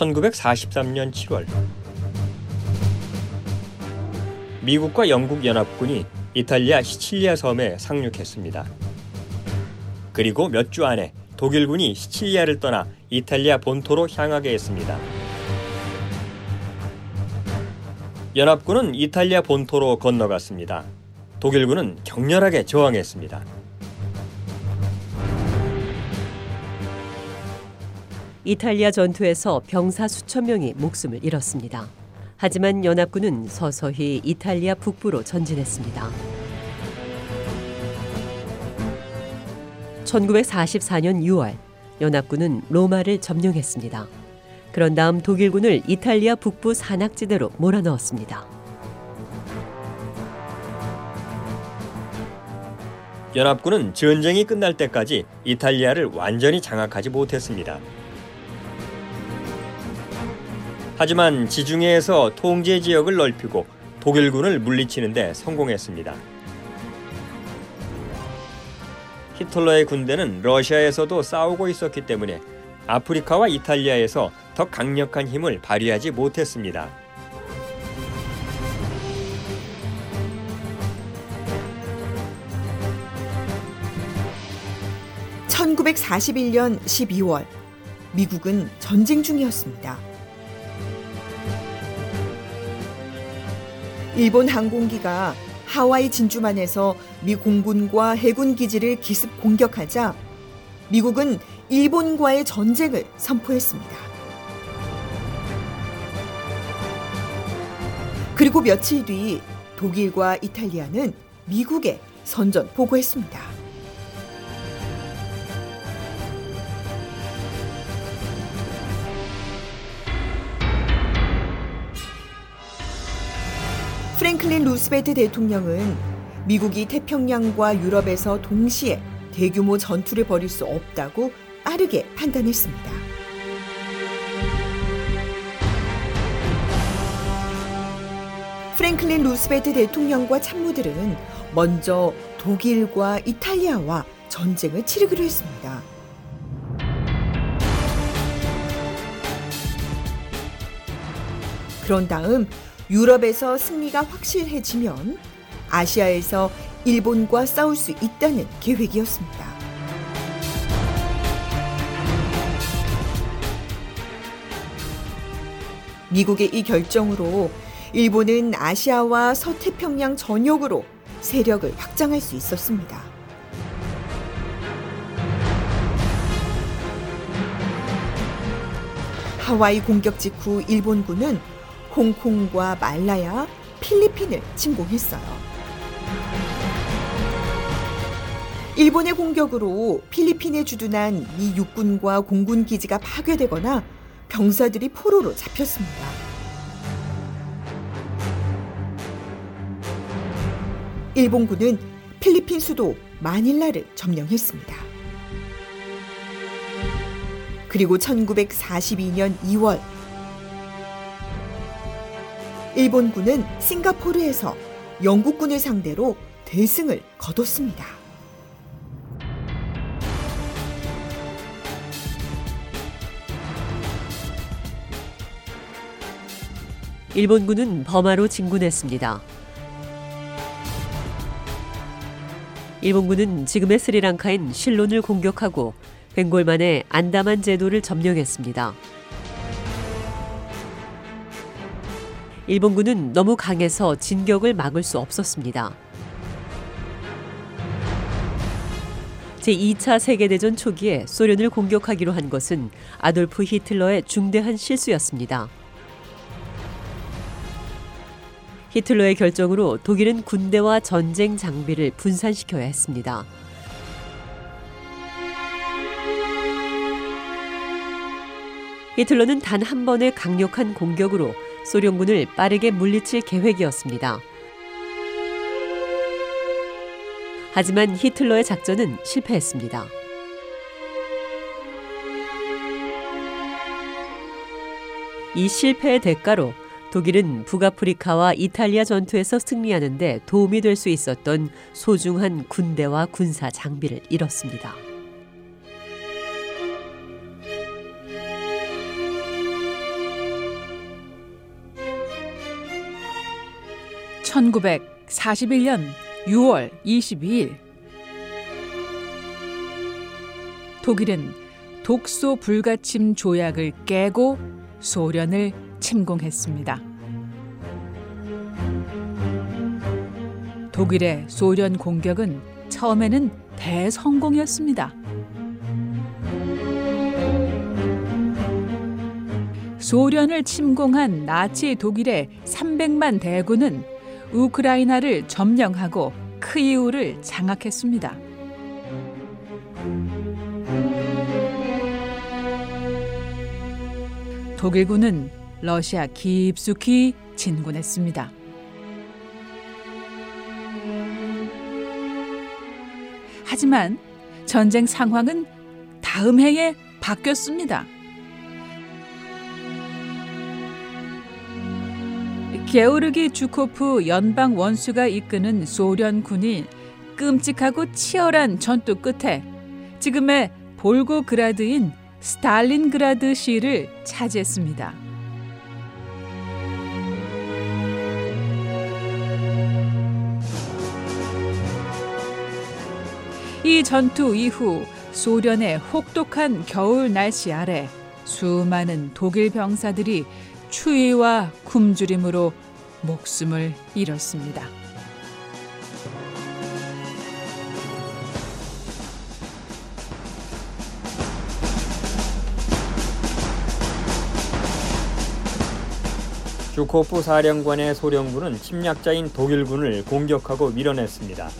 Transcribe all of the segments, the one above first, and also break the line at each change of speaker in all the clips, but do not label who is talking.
(1943년 7월) 미국과 영국 연합군이 이탈리아 시칠리아 섬에 상륙했습니다. 그리고 몇 주 안에 독일군이 시칠리아를 떠나 이탈리아 본토로 향하게 했습니다. 연합군은 이탈리아 본토로 건너갔습니다. 독일군은 격렬하게 저항했습니다.
이탈리아 전투에서 병사 수천 명이 목숨을 잃었습니다. 하지만 연합군은 서서히 이탈리아 북부로 전진했습니다. 1944년 6월 연합군은 로마를 점령했습니다. 그런 다음 독일군을 이탈리아 북부 산악지대로 몰아넣었습니다.
연합군은 전쟁이 끝날 때까지 이탈리아를 완전히 장악하지 못했습니다. 하지만 지중해에서 통제 지역을 넓히고 독일군을 물리치는 데 성공했습니다. 히틀러의 군대는 러시아에서도 싸우고 있었기 때문에 아프리카와 이탈리아에서 더 강력한 힘을 발휘하지 못했습니다.
(1941년 12월) 미국은 전쟁 중이었습니다. 일본 항공기가 하와이 진주만에서 미 공군과 해군 기지를 기습 공격하자 미국은 일본과의 전쟁을 선포했습니다. 그리고 며칠 뒤 독일과 이탈리아는 미국에 선전 보고했습니다. 프랭클린 루스벨트 대통령은 미국이 태평양과 유럽에서 동시에 대규모 전투를 벌일 수 없다고 빠르게 판단했습니다. 프랭클린 루스벨트 대통령과 참모들은 먼저 독일과 이탈리아와 전쟁을 치르기로 했습니다. 그런 다음 유럽에서 승리가 확실해지면 아시아에서 일본과 싸울 수 있다는 계획이었습니다. 미국의 이 결정으로 일본은 아시아와 서태평양 전역으로 세력을 확장할 수 있었습니다. 하와이 공격 직후 일본군은 홍콩과 말라야, 필리핀을 침공했어요. 일본의 공격으로 필리핀에 주둔한 미 육군과 공군 기지가 파괴되거나 병사들이 포로로 잡혔습니다. 일본군은 필리핀 수도 마닐라를 점령했습니다. 그리고 1942년 2월 일본군은 싱가포르에서 영국군을 상대로 대승을 거뒀습니다.
일본군은 버마로 진군했습니다. 일본군은 지금의 스리랑카인 실론을 공격하고 벵골 만에 안다만 제도를 점령했습니다. 일본군은 너무 강해서 진격을 막을 수 없었습니다. 제2차 세계대전 초기에 소련을 공격하기로 한 것은 아돌프 히틀러의 중대한 실수였습니다. 히틀러의 결정으로 독일은 군대와 전쟁 장비를 분산시켜야 했습니다. 히틀러는 단 한 번의 강력한 공격으로 소련군을 빠르게 물리칠 계획이었습니다. 하지만 히틀러의 작전은 실패했습니다. 이 실패의 대가로 독일은 북아프리카와 이탈리아 전투에서 승리하는데 도움이 될 수 있었던 소중한 군대와 군사 장비를 잃었습니다.
(1941년 6월 22일) 독일은 독소 불가침 조약을 깨고 소련을 침공했습니다. 독일의 소련 공격은 처음에는 대성공이었습니다. 소련을 침공한 나치 독일의 300만 대군은 우크라이나를 점령하고 크이우를 장악했습니다. 독일군은 러시아 깊숙이 진군했습니다. 하지만 전쟁 상황은 다음 해에 바뀌었습니다. 게오르기 주코프 연방 원수가 이끄는 소련군이 끔찍하고 치열한 전투 끝에 지금의 볼고그라드인 스탈린그라드 시를 차지했습니다. 이 전투 이후 소련의 혹독한 겨울 날씨 아래 수많은 독일 병사들이 추위와 굶주림으로 목숨을 잃었습니다.
주코프 사령관의 소련군은 침략자인 독일군을 공격하고 밀어냈습니다.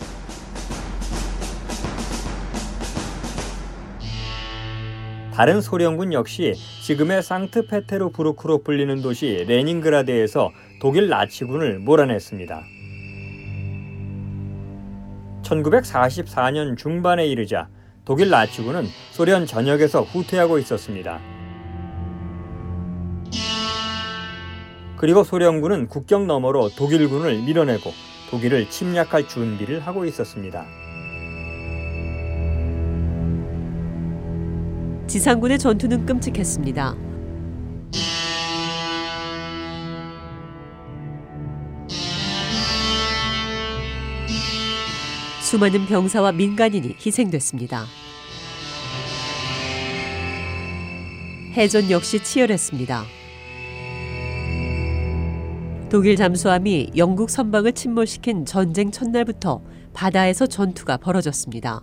다른 소련군 역시 지금의 상트페테르부르크로 불리는 도시 레닌그라드에서 독일 나치군을 몰아냈습니다. 1944년 중반에 이르자 독일 나치군은 소련 전역에서 후퇴하고 있었습니다. 그리고 소련군은 국경 너머로 독일군을 밀어내고 독일을 침략할 준비를 하고 있었습니다.
지상군의 전투는 끔찍했습니다. 수많은 병사와 민간인이 희생됐습니다. 해전 역시 치열했습니다. 독일 잠수함이 영국 선박을 침몰시킨 전쟁 첫날부터 바다에서 전투가 벌어졌습니다.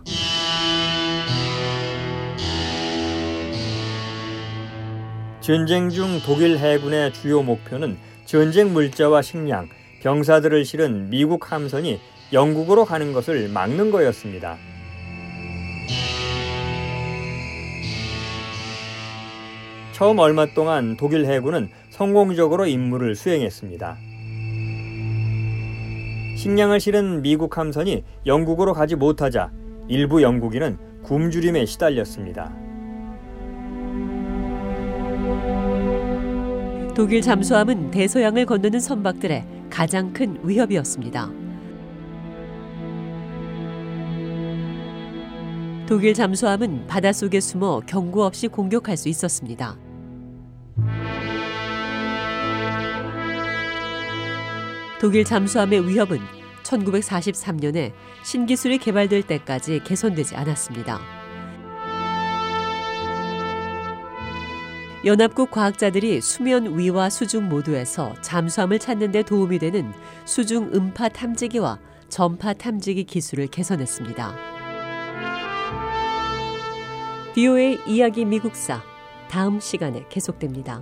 전쟁 중 독일 해군의 주요 목표는 전쟁 물자와 식량, 병사들을 실은 미국 함선이 영국으로 가는 것을 막는 거였습니다. 처음 얼마 동안 독일 해군은 성공적으로 임무를 수행했습니다. 식량을 실은 미국 함선이 영국으로 가지 못하자 일부 영국인은 굶주림에 시달렸습니다.
독일 잠수함은 대서양을 건너는 선박들의 가장 큰 위협이었습니다. 독일 잠수함은 바닷속에 숨어 경고 없이 공격할 수 있었습니다. 독일 잠수함의 위협은 1943년에 신기술이 개발될 때까지 개선되지 않았습니다. 연합국 과학자들이 수면 위와 수중 모두에서 잠수함을 찾는 데 도움이 되는 수중 음파 탐지기와 전파 탐지기 기술을 개선했습니다. 비오의 이야기 미국사 다음 시간에 계속됩니다.